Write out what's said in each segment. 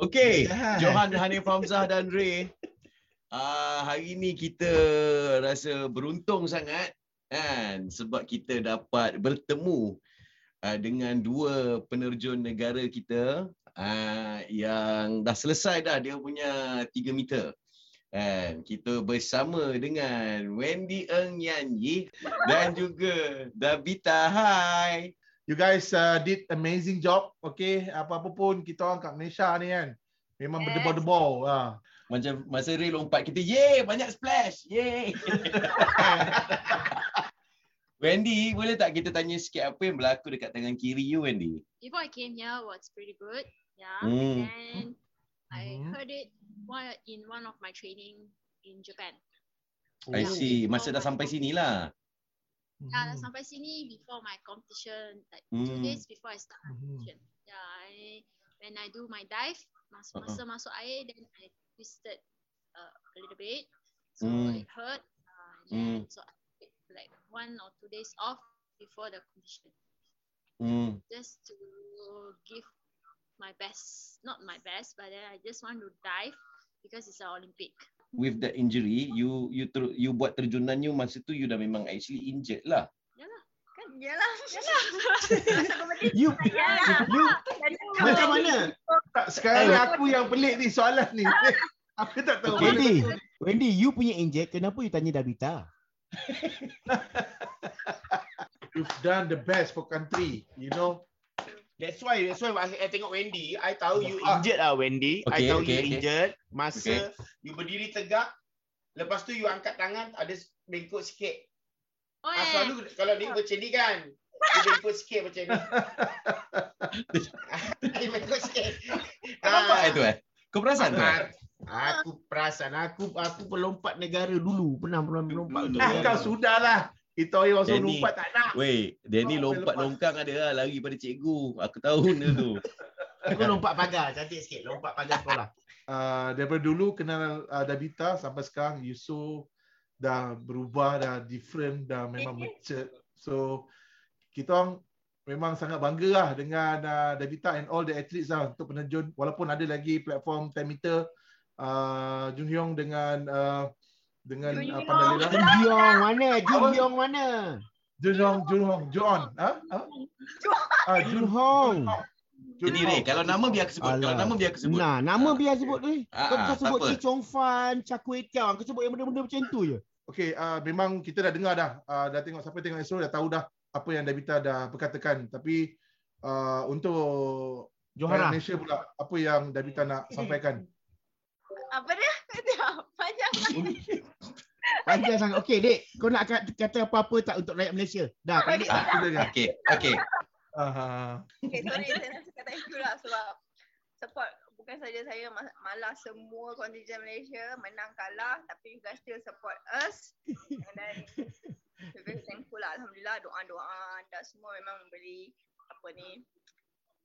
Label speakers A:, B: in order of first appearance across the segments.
A: Okey,
B: Jahat.
A: Johan Hanif Hamzah dan Ray. Uh, hari ni kita rasa beruntung sangat kan sebab kita dapat bertemu uh, dengan dua penerjun negara kita uh, yang dah selesai dah dia punya 3 meter. Kan kita bersama dengan Wendy Eng Yan Yi dan juga Davita Hai.
B: You guys uh, did amazing job. Okay, apa-apa pun kita orang kat Malaysia ni kan. Memang
C: Yes.
B: berdebar-debar. Ha.
A: Macam masa Ray lompat kita, ye banyak splash. Ye. Wendy, boleh tak kita tanya sikit apa yang berlaku dekat tangan kiri you Wendy?
C: Before I came here was pretty good. Yeah.
A: Hmm.
C: And I
B: Mhm.
C: heard it one in one of my training in Japan.
A: I
C: Yeah.
A: see. Masa dah sampai sini lah.
C: Yeah, dah
B: Mhm.
C: sampai sini before my competition, like two
A: Hmm.
C: days before I start my
B: Mhm.
C: competition. Yeah, I, when I do my dive, mas-
A: Uh-uh.
C: masa masuk air, then I twisted uh, a little bit, so
A: Hmm.
C: it hurt. Uh, and then,
A: Hmm.
C: so I took like one or two days off before the competition,
A: Hmm.
C: just to give my best. Not my best, but then I just want to dive because it's an Olympic.
A: With that injury, you you ter, you buat terjunan you masa tu you dah memang actually injured lah.
D: Kan yalah.
B: You,
D: Yalah.
B: you,
E: Macam mana?
B: tak, sekarang aku yang pelik ni soalan ni. aku tak tahu.
A: Okay.
E: Wendy. Wendy, you punya inject, kenapa you tanya Davita?
B: You've done the best for country. You know.
F: That's why, that's why I, I tengok Wendy, I tahu you
B: Ah.
F: injured lah Wendy. I
A: Okay,
F: tahu
A: okay,
F: you
A: okay.
F: injured. Masa
A: Okay.
F: you berdiri tegak, lepas tu you angkat tangan, ada bengkok sikit.
C: Oh,
F: Ah,
C: yeah.
F: selalu kalau dia macam ni kan, dia bengkok sikit macam ni. dia bengkok sikit.
A: Nampak
F: Ah,
A: tu eh? Kau perasan tu? eh?
F: ah, Aku perasan, aku aku pelompat negara dulu. Pernah pernah melompat
B: Ah, kau sudahlah. Kita orang suruh
A: Danny.
B: lompat tak nak.
A: Weh, ni
B: Kau
A: lompat longkang ada lah lari pada cikgu. Aku tahu benda tu.
F: Aku lompat pagar, cantik sikit. Lompat pagar sekolah.
B: uh, daripada dulu kenal uh, Davita sampai sekarang Yusof dah berubah dah different dah memang mature so kita orang memang sangat bangga lah dengan uh, Davita and all the athletes lah untuk penerjun walaupun ada lagi platform 10 meter uh, Jun Hyong dengan uh, dengan uh,
D: Hyong.
B: Pandalila
E: Jun Hyong mana? Jun
B: Apa?
E: Hyong mana?
B: Jun Hyong Joon ha? ha? Ah,
E: Jun Hong.
B: Jun
A: Jadi Ray,
B: Hyong.
A: kalau nama biar aku sebut. Kalau
E: Alah.
A: nama biar aku sebut.
E: Nah, nama
A: Ah.
E: biar sebut ni.
A: Ah,
E: Kau
A: ah,
E: bukan
A: tak
E: sebut
A: apa.
E: Chee Chong Fan, Char Kway Teow. Kau sebut yang benda-benda macam tu je.
B: Okay, uh, memang kita dah dengar dah. Uh, dah tengok siapa tengok Astro dah tahu dah apa yang Davita dah berkatakan. Tapi uh, untuk
E: Johara.
B: Malaysia pula apa yang Davita nak sampaikan.
D: Apa dia? Dia panjang.
E: Panjang sangat. Okey, Dek. Kau nak kat- kata apa-apa tak untuk rakyat Malaysia? Dah, kali
A: Ah. Okey, okey.
D: Okay, sorry. saya nak cakap thank you lah sebab support bukan saja saya ma- malah semua kontingen Malaysia menang kalah tapi you guys still support us and then we're very thankful lah Alhamdulillah doa-doa anda semua memang memberi apa ni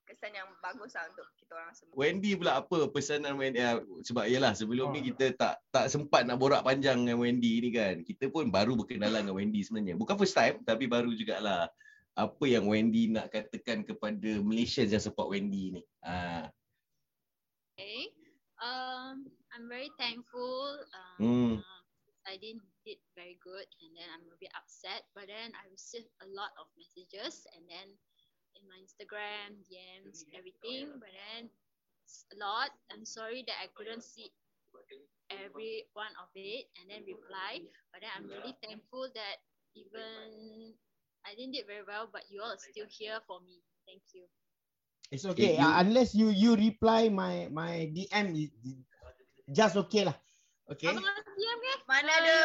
D: kesan yang bagus lah untuk kita orang semua.
A: Wendy pula apa pesanan Wendy uh, sebab yalah sebelum ni
B: Oh.
A: kita tak tak sempat nak borak panjang dengan Wendy ni kan. Kita pun baru berkenalan dengan Wendy sebenarnya. Bukan first time tapi baru jugalah. Apa yang Wendy nak katakan kepada Malaysians yang support Wendy ni? Ah.
C: Okay. Um, I'm very thankful. Um,
A: Hmm.
C: I didn't did very good, and then I'm a bit upset. But then I received a lot of messages, and then in my Instagram DMs, everything. But then it's a lot. I'm sorry that I couldn't see every one of it and then reply. But then I'm really thankful that even I didn't did very well, but you all are still here for me. Thank you.
E: It's okay.
A: You-
E: Uh, unless you you reply my my DM, just okay lah. Okay.
C: Abang ke?
D: Mana ada?